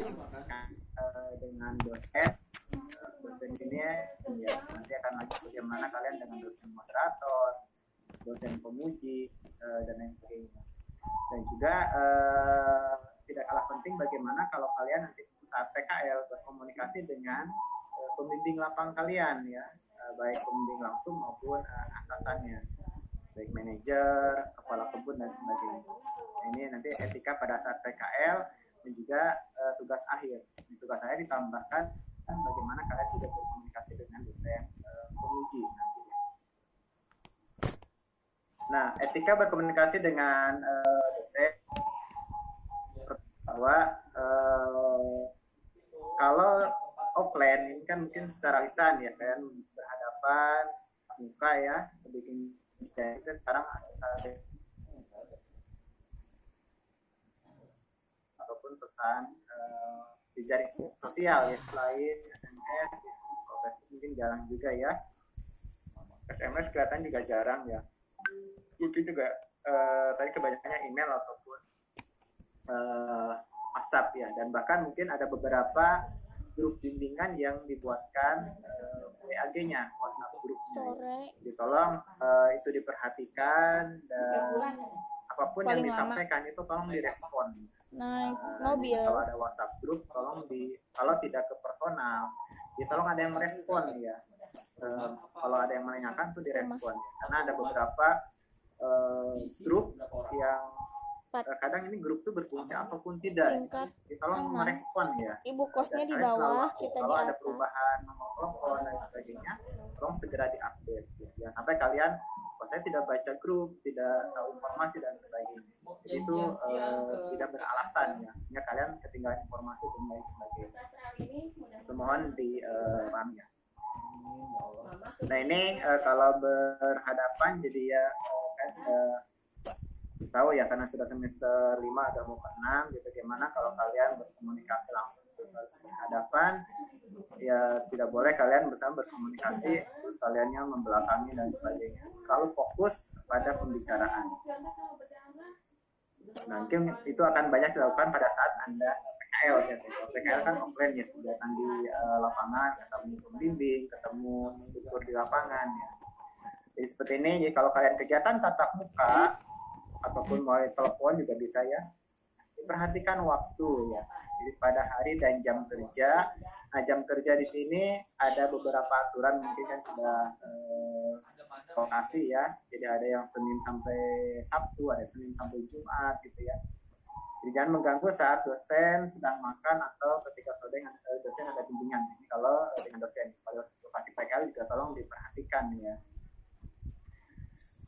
uh, dengan dosen dosen sini ya nanti akan lagi bagaimana kalian dengan dosen moderator dosen pemuji uh, dan lain sebagainya. Dan juga uh, tidak kalah penting bagaimana kalau kalian nanti saat PKL berkomunikasi dengan pembimbing lapang kalian ya. Baik pembimbing langsung maupun atasannya. Baik manajer, kepala kebun dan sebagainya. Ini nanti etika pada saat PKL dan juga uh, tugas akhir. Di tugas saya ditambahkan dan bagaimana kalian juga berkomunikasi dengan dosen uh, penguji nantinya. Nah, etika berkomunikasi dengan uh, dosen bahwa uh, kalau offline ini kan mungkin secara lisan ya kan berhadapan muka ya bikin sekarang ada ataupun pesan uh, di jaring sosial ya selain SMS. Facebook mungkin jarang juga ya SMS kelihatan juga jarang ya mungkin juga uh, tadi kebanyakannya email ataupun uh, WhatsApp ya dan bahkan mungkin ada beberapa grup bimbingan yang dibuatkan uh, WAG-nya WhatsApp grupnya. Jadi tolong uh, itu diperhatikan dan apa pun Paling yang disampaikan lama. itu tolong direspon. Naik uh, mobil. Kalau ada WhatsApp grup tolong di kalau tidak ke personal, ya tolong ada yang merespon ya. Uh, kalau ada yang menanyakan tuh direspon karena ada beberapa uh, grup yang uh, kadang ini grup tuh berfungsi ataupun tidak. Jadi tolong merespon ya. Ibu kosnya di bawah, kita kalau di atas. ada perubahan nomor telepon dan sebagainya, tolong segera diupdate. Ya. sampai kalian, oh, saya tidak baca grup, tidak tahu informasi dan sebagainya. Jadi itu uh, tidak beralasan ya, sehingga kalian ketinggalan informasi dan lain sebagainya. Mohon di uh, ya. Nah ini uh, kalau berhadapan jadi ya uh, kan tahu ya karena sudah semester 5 atau mau ke 6 gitu gimana kalau kalian berkomunikasi langsung harus hadapan? Ya tidak boleh kalian bersama berkomunikasi terus kaliannya membelakangi dan sebagainya. Selalu fokus pada pembicaraan. Mungkin itu akan banyak dilakukan pada saat anda PKL ya PKL kan offline ya kegiatan di uh, lapangan ketemu pembimbing ketemu instruktur di lapangan ya. Jadi seperti ini jadi kalau kalian kegiatan tatap muka ataupun melalui telepon juga bisa ya. Perhatikan waktu ya. Jadi pada hari dan jam kerja. Nah jam kerja di sini ada beberapa aturan mungkin kan sudah eh, lokasi ya. Jadi ada yang Senin sampai Sabtu, ada Senin sampai Jumat gitu ya. Jadi jangan mengganggu saat dosen sedang makan atau ketika sore dengan dosen ada bimbingan. Ini kalau dengan dosen, kalau lokasi PKL juga tolong diperhatikan ya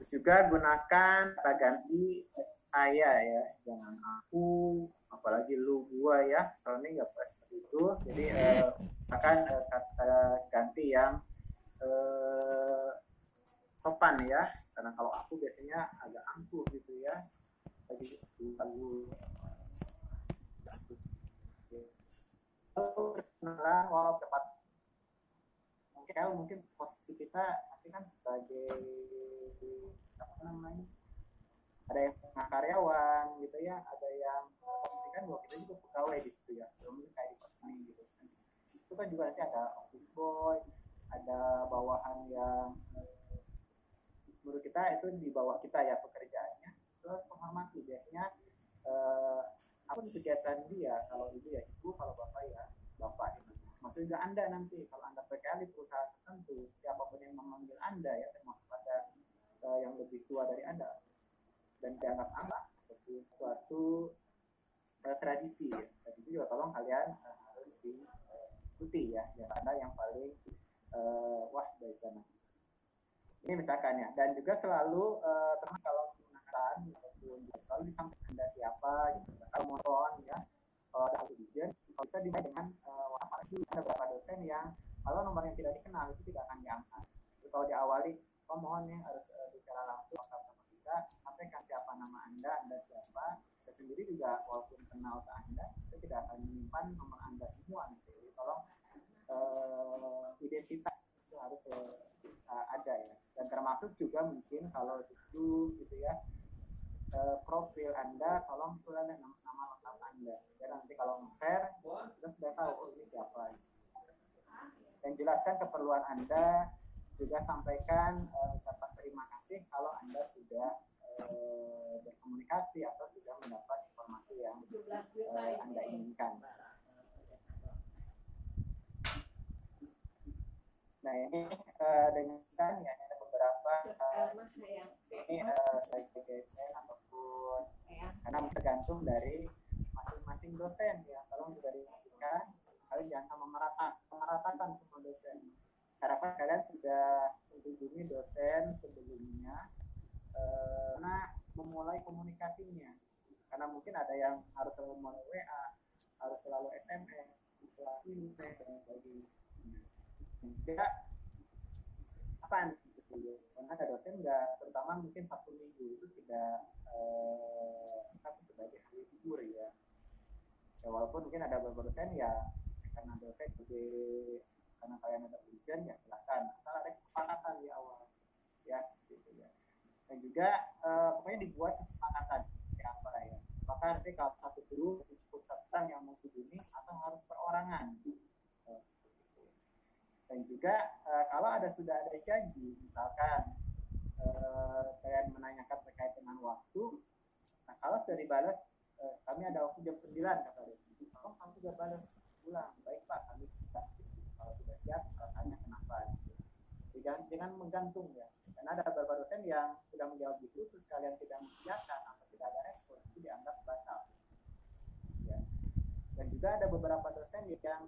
juga gunakan kata ganti saya ya. Jangan aku apalagi lu gua ya. Sekarang ini nggak boleh seperti itu. Jadi eh, akan eh, kata ganti yang eh, sopan ya. Karena kalau aku biasanya agak angkuh gitu ya. Lagi lagu kenalan walau tepat. Mungkin mungkin posisi kita nanti kan sebagai apa namanya? Ada yang karyawan gitu ya ada yang posisikan bahwa kita juga pegawai di situ ya. Belum kayak di company gitu. Itu kan juga nanti ada office boy ada bawahan yang menurut kita itu di bawah kita ya pekerjaannya. Terus menghormati biasanya eh, apa kegiatan dia? Kalau ibu ya ibu kalau bapak ya bapak itu maksud juga anda nanti kalau anda PKL di perusahaan tertentu siapa pun yang memanggil anda ya termasuk ada uh, yang lebih tua dari Anda dan dianggap anak seperti suatu uh, tradisi ya. Dan itu juga tolong kalian uh, harus diikuti ya, ya Anda yang paling uh, wah dari sana. Ini misalkan ya, dan juga selalu uh, teman kalau menggunakan selalu disampaikan Anda siapa, gitu. kalau mohon ya, kalau ada ujian bisa dimulai dengan uh, WhatsApp. Ada beberapa dosen yang kalau nomor yang tidak dikenal itu tidak akan diangkat. Jadi kalau diawali oh mohon nih harus uh, bicara langsung kalau bisa sampaikan siapa nama anda anda siapa. Saya sendiri juga walaupun kenal ke anda saya tidak akan menyimpan nomor anda semua gitu jadi tolong uh, identitas itu harus uh, ada ya. Dan termasuk juga mungkin kalau itu gitu ya uh, profil anda tolong tulis nama, nama lengkap anda. Ya nanti kalau share tahu oh ini siapa. Dan jelaskan keperluan anda juga sampaikan uh, ucapan terima kasih kalau anda sudah uh, berkomunikasi atau sudah mendapat informasi yang uh, anda inginkan. Nah ini uh, dengan san ya ada beberapa uh, ini uh, sebagai ataupun karena tergantung dari masing-masing dosen ya. Tolong juga diperhatikan kalian jangan sama merata meratakan semua dosen harapan kalian sudah menghubungi dosen sebelumnya eh, karena memulai komunikasinya. Karena mungkin ada yang harus selalu melalui WA harus selalu SMS email dan sebagainya. Juga apa karena ada dosen nggak terutama mungkin satu minggu itu tidak eh, sebagai hari libur ya. Ya walaupun mungkin ada beberapa dosen ya karena dosen sebagai karena kalian ada ujian ya silakan. Asal ada kesepakatan di awal. Ya gitu ya. Dan juga uh, pokoknya dibuat kesepakatan ya apa ya. Maka nanti kalau satu guru cukup satu yang menghubungi atau harus perorangan? Dan juga uh, kalau ada sudah ada janji misalkan uh, kalian menanyakan terkait dengan waktu nah kalau sudah dibalas uh, kami ada waktu jam 9 kata dosen tolong kamu juga balas ulang baik pak kami kalau tidak siap alasannya kenapa jangan jangan menggantung ya. Karena ada beberapa dosen yang sudah menjawab itu terus kalian tidak mengiyakan atau tidak ada respon itu dianggap batal. Ya. dan juga ada beberapa dosen yang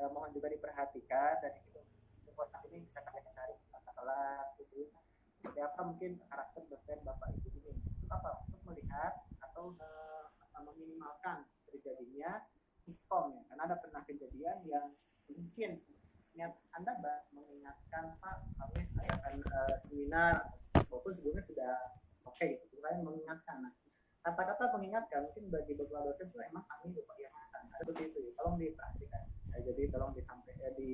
eh, mohon juga diperhatikan dan itu informasi ini bisa kalian cari kata kelas gitu. Seperti apa mungkin karakter dosen bapak ibu ini? Untuk apa? Untuk melihat atau eh, meminimalkan terjadinya miskom ya. Karena ada pernah kejadian yang mungkin niat anda mengingatkan pak kami akan uh, seminar walaupun sebelumnya sudah oke okay, gitu kan mengingatkan. Nah kata-kata mengingatkan mungkin bagi beberapa dosen itu emang kami lupa yang akan ada seperti itu ya. Tolong diperhatikan. Ya, jadi tolong disampaikan ya, di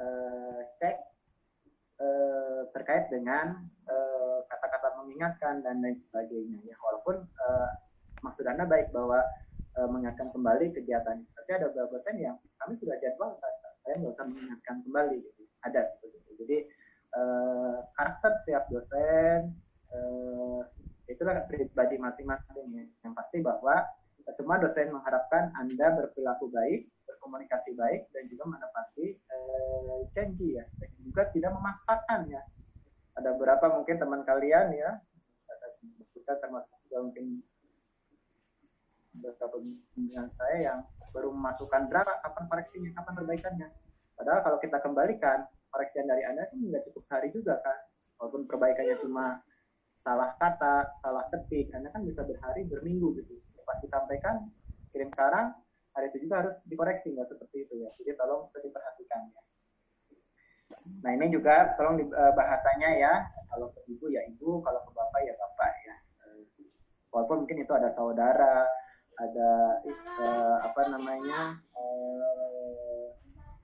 uh, cek uh, terkait dengan kata-kata uh, mengingatkan dan lain sebagainya ya. Walaupun uh, maksud anda baik bahwa e, mengingatkan kembali kegiatan. Tapi ada beberapa dosen yang kami sudah jadwal, kalian nggak usah mengingatkan kembali. Gitu. Ada seperti itu. Jadi e, karakter tiap dosen e, itulah pribadi masing-masing ya. Yang pasti bahwa semua dosen mengharapkan Anda berperilaku baik, berkomunikasi baik, dan juga menepati e, janji ya. Dan juga tidak memaksakan ya. Ada beberapa mungkin teman kalian ya, saya sebutkan termasuk juga mungkin beberapa bimbingan saya yang baru memasukkan berapa kapan koreksinya kapan perbaikannya. Padahal kalau kita kembalikan koreksian dari anda kan nggak cukup sehari juga kan walaupun perbaikannya cuma salah kata salah ketik anda kan bisa berhari berminggu gitu. Pas disampaikan kirim sekarang hari itu juga harus dikoreksi nggak seperti itu ya. Jadi tolong diperhatikan ya. Nah ini juga tolong uh, bahasanya ya. Kalau ke ibu ya ibu. Kalau ke bapak ya bapak ya. Walaupun mungkin itu ada saudara ada uh, apa namanya uh,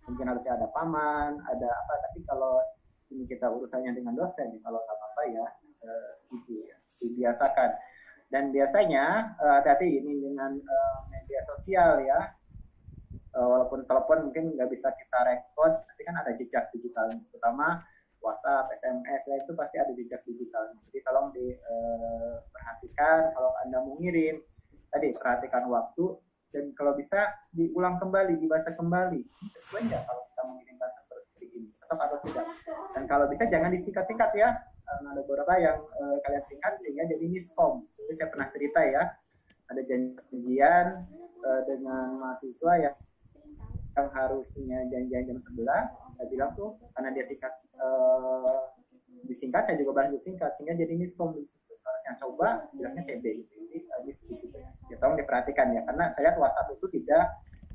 mungkin harusnya ada paman ada apa tapi kalau ini kita urusannya dengan dosen kalau nggak apa-apa ya uh, itu ya dibiasakan dan biasanya hati-hati ini dengan uh, media sosial ya uh, walaupun telepon mungkin nggak bisa kita rekod tapi kan ada jejak digital terutama WhatsApp, SMS ya itu pasti ada jejak digital. Jadi tolong diperhatikan uh, kalau anda mau ngirim tadi perhatikan waktu dan kalau bisa diulang kembali, dibaca kembali. Sesuai nggak kalau kita mengirimkan seperti ini? Cocok atau tidak? Dan kalau bisa jangan disingkat-singkat ya. Karena ada beberapa yang uh, kalian singkat sehingga jadi miskom. Itu saya pernah cerita ya. Ada janjian uh, dengan mahasiswa yang yang harusnya janjian jam 11 saya bilang tuh karena dia singkat uh, disingkat saya juga balas disingkat sehingga jadi miskom harusnya coba bilangnya CB gitu di, di situ ya tolong diperhatikan ya karena saya lihat WhatsApp itu tidak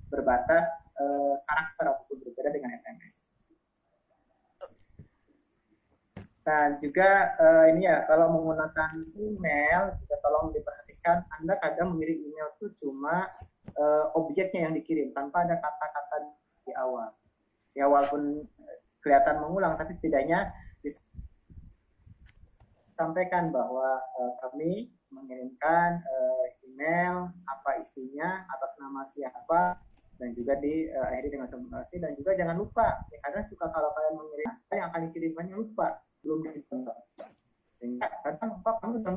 berbatas uh, karakter ataupun berbeda dengan SMS. Nah juga uh, ini ya kalau menggunakan email juga tolong diperhatikan Anda kadang mengirim email itu cuma uh, objeknya yang dikirim tanpa ada kata-kata di awal. Ya walaupun kelihatan mengulang tapi setidaknya disampaikan bahwa uh, kami mengirimkan uh, email apa isinya atas nama siapa dan juga diakhiri dengan kasih. Dan juga jangan lupa ya, karena suka kalau kalian mengirim yang akan dikirimkannya lupa belum ditonton sehingga kadang lupa kamu udah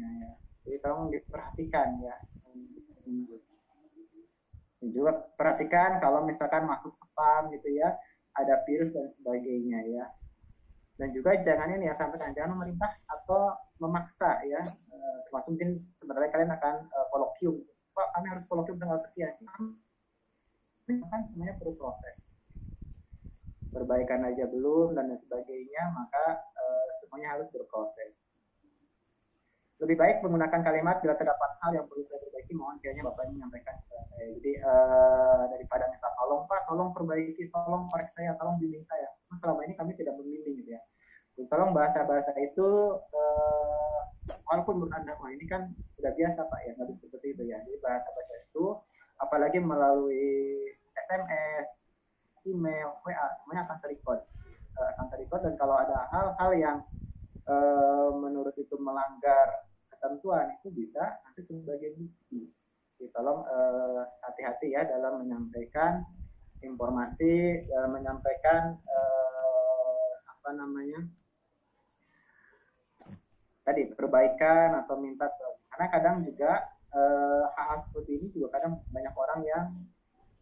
ya. jadi tolong diperhatikan ya. Dan juga perhatikan kalau misalkan masuk spam gitu ya ada virus dan sebagainya ya dan juga jangan ini ya sampaikan jangan memerintah atau memaksa ya. Termasuk mungkin sebenarnya kalian akan uh, kolokium pak kami harus kolokium tanggal sekian. Kan semuanya perlu proses. Perbaikan aja belum dan sebagainya maka uh, semuanya harus berproses lebih baik menggunakan kalimat bila terdapat hal yang perlu saya perbaiki mohon kiranya bapak menyampaikan kepada saya. Jadi uh, daripada minta tolong pak tolong perbaiki tolong koreksi saya tolong bimbing saya. Nah, selama ini kami tidak membimbing gitu ya. Tolong bahasa-bahasa itu uh, walaupun menurut anda wah ini kan sudah biasa pak ya nggak seperti itu ya. Jadi bahasa-bahasa itu apalagi melalui SMS, email, WA, semuanya akan terrecord. Uh, akan terrecord dan kalau ada hal-hal yang uh, menurut itu melanggar ketentuan itu bisa nanti sebagai bukti. Jadi tolong hati hati-hati ya dalam menyampaikan informasi, dalam menyampaikan uh, apa namanya tadi perbaikan atau minta karena kadang juga hal-hal seperti ini juga kadang banyak orang yang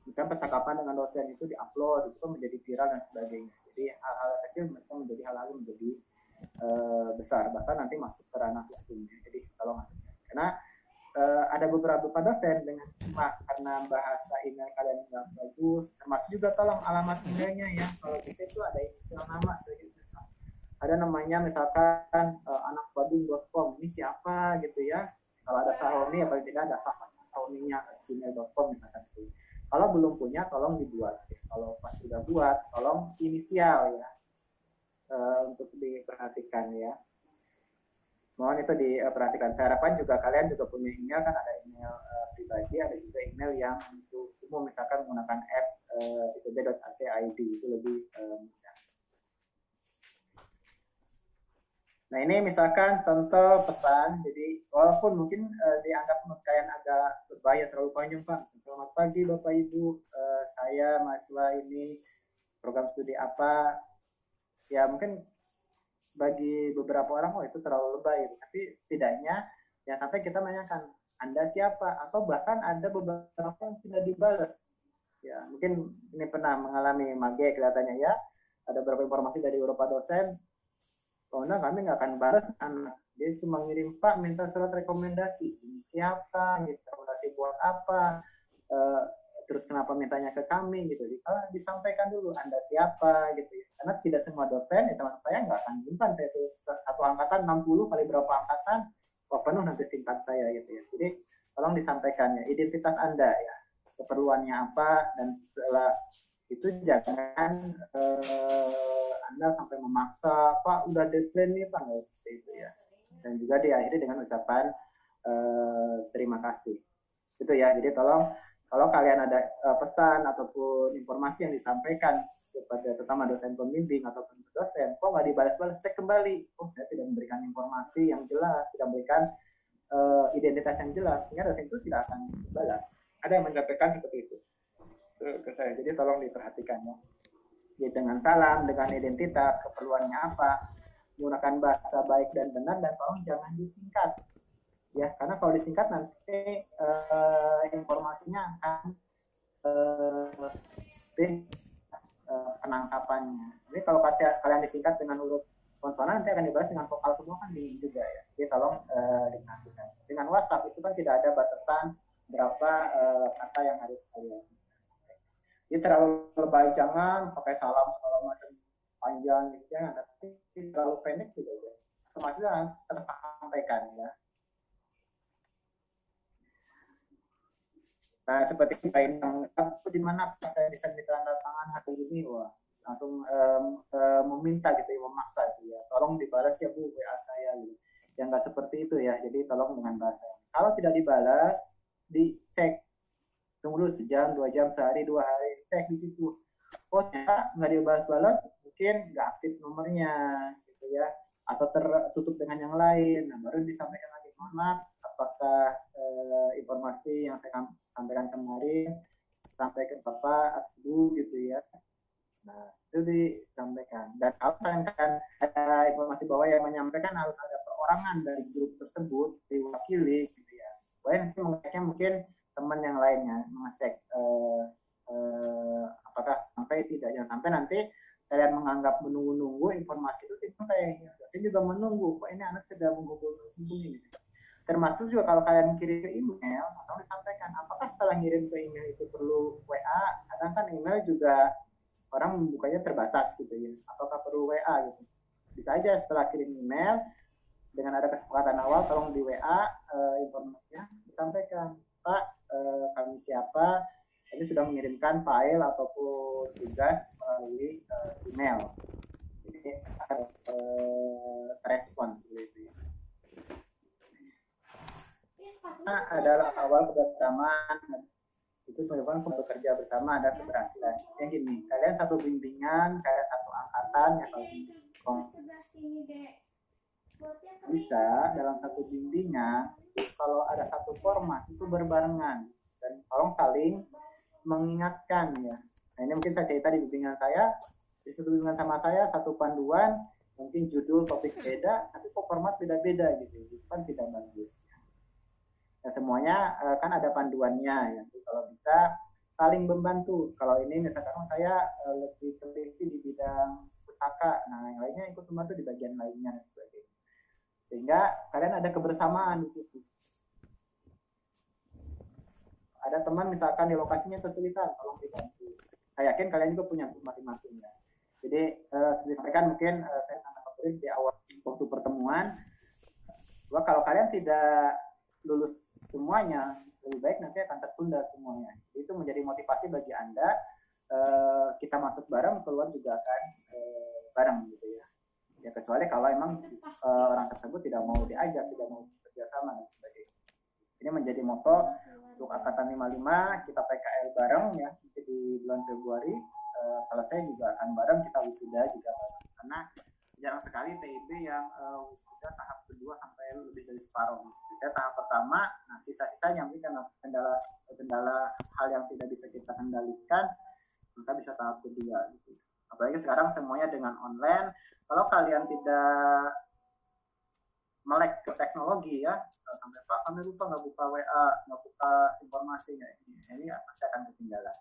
misalnya percakapan dengan dosen itu diupload itu menjadi viral dan sebagainya jadi hal-hal kecil bisa menjadi hal-hal menjadi uh, besar bahkan nanti masuk ke ranah hukumnya. Jadi kalau karena uh, ada beberapa dosen dengan cuma karena bahasa email kalian nggak bagus termasuk juga tolong alamat emailnya ya. Kalau bisa itu ada istilah nama ada namanya misalkan uh, anakbadung.com ini siapa? gitu ya. Kalau ada sahoni ya paling tidak ada sahoninya gmail.com misalkan itu. Kalau belum punya, tolong dibuat. Kalau pas sudah buat, tolong inisial ya uh, untuk diperhatikan ya. Mohon itu diperhatikan. Saya harapkan juga kalian juga punya email kan ada email uh, pribadi, ada juga email yang untuk umum misalkan menggunakan apps uh, itb.ac.id itu lebih uh, Nah ini misalkan contoh pesan, jadi walaupun mungkin uh, dianggap kalian agak berbahaya terlalu panjang Pak, selamat pagi Bapak Ibu, uh, saya mahasiswa ini program studi apa, ya mungkin bagi beberapa orang oh itu terlalu lebay, tapi setidaknya ya sampai kita menanyakan Anda siapa, atau bahkan ada beberapa yang tidak dibalas. Ya mungkin ini pernah mengalami mage kelihatannya ya, ada beberapa informasi dari beberapa dosen, karena kami nggak akan balas anak. Dia cuma ngirim pak minta surat rekomendasi. Ini siapa? Gitu rekomendasi buat apa? Uh, terus kenapa mintanya ke kami? Gitu. Kalau disampaikan dulu anda siapa? Gitu ya karena tidak semua dosen ya termasuk saya nggak akan simpan saya itu satu angkatan 60 kali berapa angkatan kok penuh nanti singkat saya gitu ya. Jadi tolong disampaikan ya identitas anda ya keperluannya apa dan setelah itu jangan uh, anda sampai memaksa Pak udah deadline nih Pak nggak seperti itu ya. Dan juga diakhiri dengan ucapan uh, terima kasih. Itu ya jadi tolong kalau kalian ada uh, pesan ataupun informasi yang disampaikan kepada terutama dosen pembimbing ataupun dosen kok nggak dibalas-balas cek kembali oh saya tidak memberikan informasi yang jelas tidak memberikan uh, identitas yang jelas sehingga dosen itu tidak akan balas ada yang menyampaikan seperti itu ke saya. Jadi tolong diperhatikan ya. Jadi dengan salam, dengan identitas, keperluannya apa, menggunakan bahasa baik dan benar dan tolong jangan disingkat. Ya, karena kalau disingkat nanti uh, informasinya akan uh, uh, penangkapannya. Jadi kalau kasih, kalian disingkat dengan huruf konsonan nanti akan dibalas dengan vokal semua kan bingung juga ya. Jadi tolong uh, diperhatikan. Dengan WhatsApp itu kan tidak ada batasan berapa uh, kata yang harus kalian jadi terlalu lebay jangan pakai salam segala macam panjang gitu ya tapi terlalu pendek juga ya termasuk harus tersampaikan ya Nah, seperti kain yang di mana saya bisa ditandatangan hari ini, wah langsung um, um, meminta gitu ya, memaksa gitu ya. Tolong dibalas ya Bu WA saya gitu. Yang nggak seperti itu ya. Jadi tolong dengan bahasa. Kalau tidak dibalas, dicek tunggu dulu sejam dua jam sehari dua hari cek di situ oh nggak dibalas-balas mungkin nggak aktif nomornya gitu ya atau tertutup dengan yang lain nah baru disampaikan lagi mohon maaf apakah eh, informasi yang saya sampaikan kemarin sampai ke bapak ibu gitu ya. Nah itu disampaikan. Dan kalau misalkan ada informasi bahwa yang menyampaikan harus ada perorangan dari grup tersebut diwakili gitu ya. Boleh nanti mengeceknya mungkin teman yang lainnya mengecek eh, eh, apakah sampai tidak. Jangan sampai nanti kalian menganggap menunggu-nunggu informasi itu sampai saya juga menunggu kok ini anak tidak menghubungi gitu termasuk juga kalau kalian kirim ke email atau disampaikan apakah setelah ngirim ke email itu perlu WA kadang kan email juga orang membukanya terbatas gitu ya. Apakah perlu WA gitu? Bisa aja setelah kirim email dengan ada kesepakatan awal tolong di WA eh, informasinya disampaikan. Pak eh, kami siapa? Ini sudah mengirimkan file ataupun tugas melalui eh, email. Jadi akan eh, respon seperti itu ya adalah awal kebersamaan. Itu bagaimana bekerja bersama ada keberhasilan. Yang gini kalian satu bimbingan kalian satu angkatan ya kalau bisa dalam satu bimbingan kalau ada satu format itu berbarengan. Dan tolong saling mengingatkan ya. Nah ini mungkin saya cerita di bimbingan saya. Di satu bimbingan sama saya satu panduan mungkin judul topik beda tapi kok format beda-beda gitu. Itu kan tidak bagus ya semuanya uh, kan ada panduannya ya. Kalau bisa saling membantu. Kalau ini misalkan saya uh, lebih teliti di bidang pustaka nah yang lainnya ikut membantu di bagian lainnya dan sebagainya. Sehingga kalian ada kebersamaan di situ. Ada teman misalkan di lokasinya kesulitan tolong dibantu. Saya yakin kalian juga punya masing-masing ya. Jadi uh, seperti sampaikan mungkin uh, saya sangat optimis di awal waktu pertemuan. Bahwa kalau kalian tidak lulus semuanya lebih baik nanti akan tertunda semuanya. Itu menjadi motivasi bagi anda uh, kita masuk bareng keluar juga akan uh, bareng gitu ya. Ya kecuali kalau emang uh, orang tersebut tidak mau diajak tidak mau kerjasama dan sebagainya. Ini menjadi moto untuk angkatan 55 kita PKL bareng ya di bulan Februari uh, selesai juga akan bareng kita wisuda juga bareng. Karena jarang sekali TIB yang uh, wisuda tahap kedua sampai lebih dari separuh. Bisa tahap pertama, nah sisa-sisanya mungkin karena kendala kendala hal yang tidak bisa kita kendalikan, maka bisa tahap kedua. Gitu. Apalagi sekarang semuanya dengan online. Kalau kalian tidak melek ke teknologi ya, sampai Pak kami lupa nggak buka WA, nggak buka informasi ya ini, ini pasti akan ketinggalan.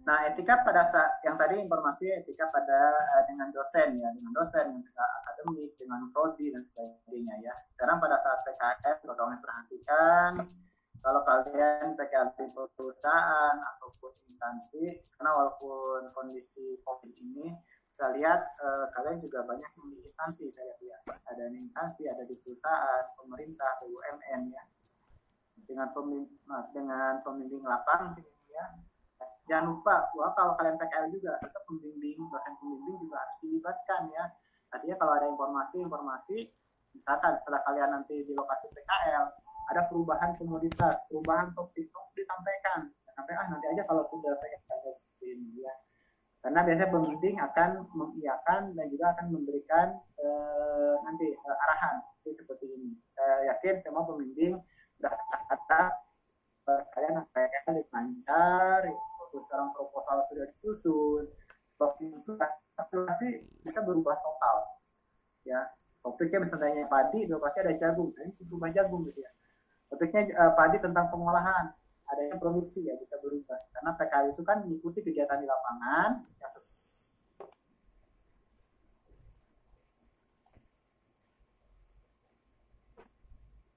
Nah, etika pada saat yang tadi informasi etika pada uh, dengan dosen ya, dengan dosen, dengan akademik, dengan prodi dan sebagainya ya. Sekarang pada saat PKL, kalau kalian perhatikan, kalau kalian PKL di perusahaan ataupun instansi, karena walaupun kondisi COVID ini, saya lihat uh, kalian juga banyak yang di instansi, saya lihat ada di instansi, ada di perusahaan, pemerintah, BUMN ya, dengan pemimpin, dengan pembimbing lapang ya jangan lupa bahwa kalau kalian PKL juga kita pembimbing dosen pembimbing juga harus dilibatkan ya. Artinya kalau ada informasi-informasi misalkan setelah kalian nanti di lokasi PKL ada perubahan komoditas perubahan topik topik disampaikan. Sampai ah nanti aja kalau sudah PKL seperti ini ya. Karena biasanya pembimbing akan mengiyakan dan juga akan memberikan eh, nanti eh, arahan seperti, seperti ini. Saya yakin semua pembimbing sudah kata kalian akan lancar waktu sekarang proposal sudah disusun, waktu sudah aplikasi bisa berubah total. Ya, topiknya misalnya padi, pasti ada jagung, nah, ini berubah jagung gitu ya. Topiknya uh, padi tentang pengolahan, ada yang produksi ya bisa berubah. Karena PKL itu kan mengikuti kegiatan di lapangan yang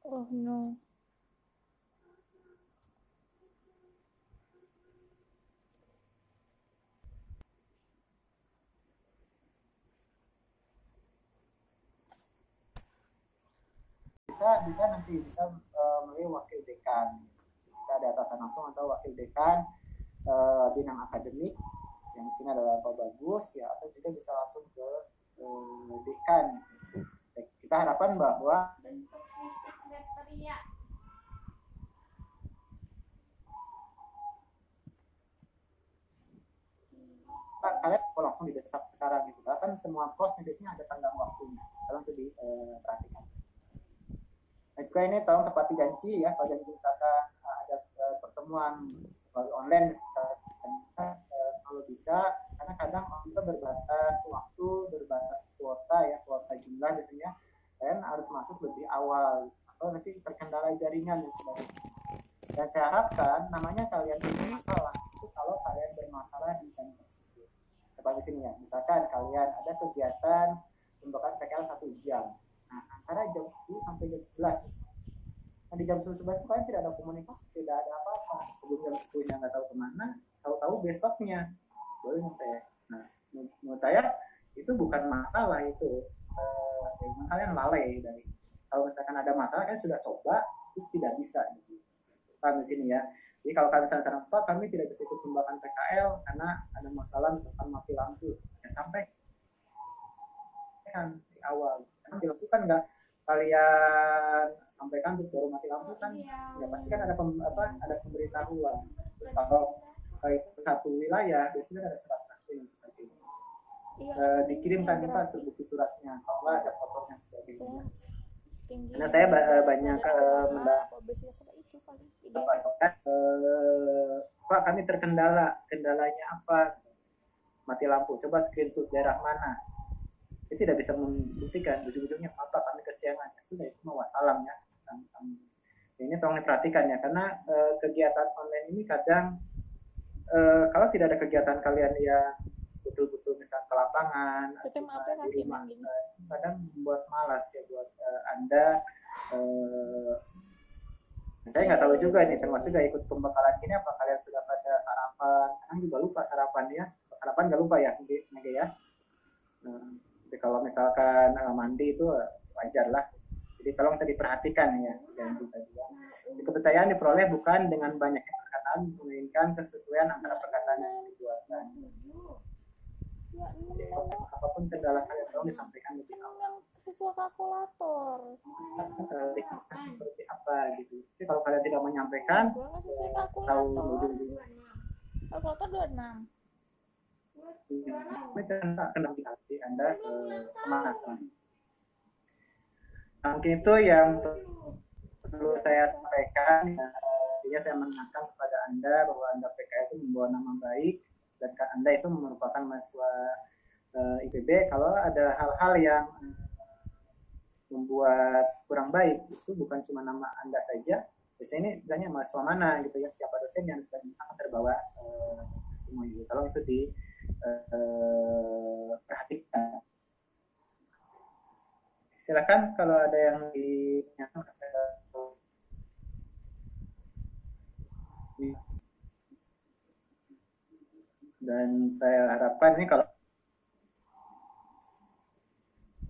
Oh no. Bisa bisa nanti bisa uh, memilih wakil dekan. Kita ada atasan langsung atau wakil dekan uh, bidang akademik yang di sini adalah Pak Bagus ya atau juga bisa langsung ke uh, dekan. Kita harapkan bahwa kalian kok langsung didesak sekarang gitu. Kan semua pos biasanya ada tanggal waktunya. Kalian tuh diperhatikan Nah juga ini tolong tepati janji ya kalau janji misalkan uh, ada uh, pertemuan melalui online misalnya eh, kalau bisa karena kadang kita berbatas waktu berbatas kuota ya kuota jumlah biasanya kalian harus masuk lebih awal. Atau nanti terkendala jaringan dan sebagainya. Dan saya harapkan namanya kalian punya masalah itu kalau kalian bermasalah di jam tersebut. Seperti sini ya misalkan kalian ada kegiatan pembukaan PKL satu jam antara jam 10 sampai jam 11 misalnya Nah, di jam 11 itu kalian tidak ada komunikasi, tidak ada apa-apa. Sebelum jam 10 nya nggak tahu ke mana, tahu-tahu besoknya baru nyampe. Nah, menurut saya itu bukan masalah itu. Eh, ya, kalian lalai dari kalau misalkan ada masalah kan sudah coba terus tidak bisa gitu. Paham di sini ya. Jadi kalau kalian misalnya sarang kami tidak bisa ikut pembahasan PKL karena ada masalah misalkan mati lampu. Ya sampai kan di awal. Mati lampu kan nggak kalian sampaikan terus baru mati lampu kan. Ya pasti kan ada pem, apa ada pemberitahuan. Terus kalau itu satu wilayah biasanya ada surat pasti yang seperti itu e, dikirimkan nih pak bukti suratnya. Kalau ada fotonya seperti itu karena saya banyak uh, mendapat uh, pak kami terkendala. Kendalanya apa? Mati lampu. Coba screenshot daerah mana itu tidak bisa membuktikan ujung-ujungnya apa kami kesiangan. Ya sudah itu mau wassalam ya ini tolong diperhatikan ya karena e, kegiatan online ini kadang e, kalau tidak ada kegiatan kalian yang betul-betul misal ke lapangan atau ya, di rumah e, kadang membuat malas ya buat e, anda e, saya nggak tahu juga nih termasuk juga ikut pembekalan ini apa kalian sudah pada sarapan? Kan juga lupa sarapan ya sarapan nggak lupa ya Nge ya. Nah, tapi kalau misalkan uh, mandi itu uh, wajar lah. Jadi tolong tadi perhatikan ya yang kita bilang. Kepercayaan diperoleh bukan dengan banyaknya perkataan, melainkan kesesuaian antara perkataan yang dibuatkan. Jadi, apa pun kendala kalian tolong disampaikan lebih awal. Sesuai kalkulator. Seperti apa gitu. Jadi kalau kalian tidak menyampaikan, tahu ujung-ujungnya. Kalkulator 26 akan hati Anda ke pemanasan. Nah, mungkin itu yang perlu saya sampaikan. Ya, saya mengingatkan kepada Anda bahwa Anda PKI itu membawa nama baik dan Anda itu merupakan mahasiswa uh, IPB. Kalau ada hal-hal yang membuat kurang baik itu bukan cuma nama Anda saja. Biasanya ini tanya mahasiswa mana gitu ya, siapa dosen yang akan terbawa uh, semua itu. Kalau itu di uh, perhatikan. Silakan kalau ada yang di dan saya harapkan ini kalau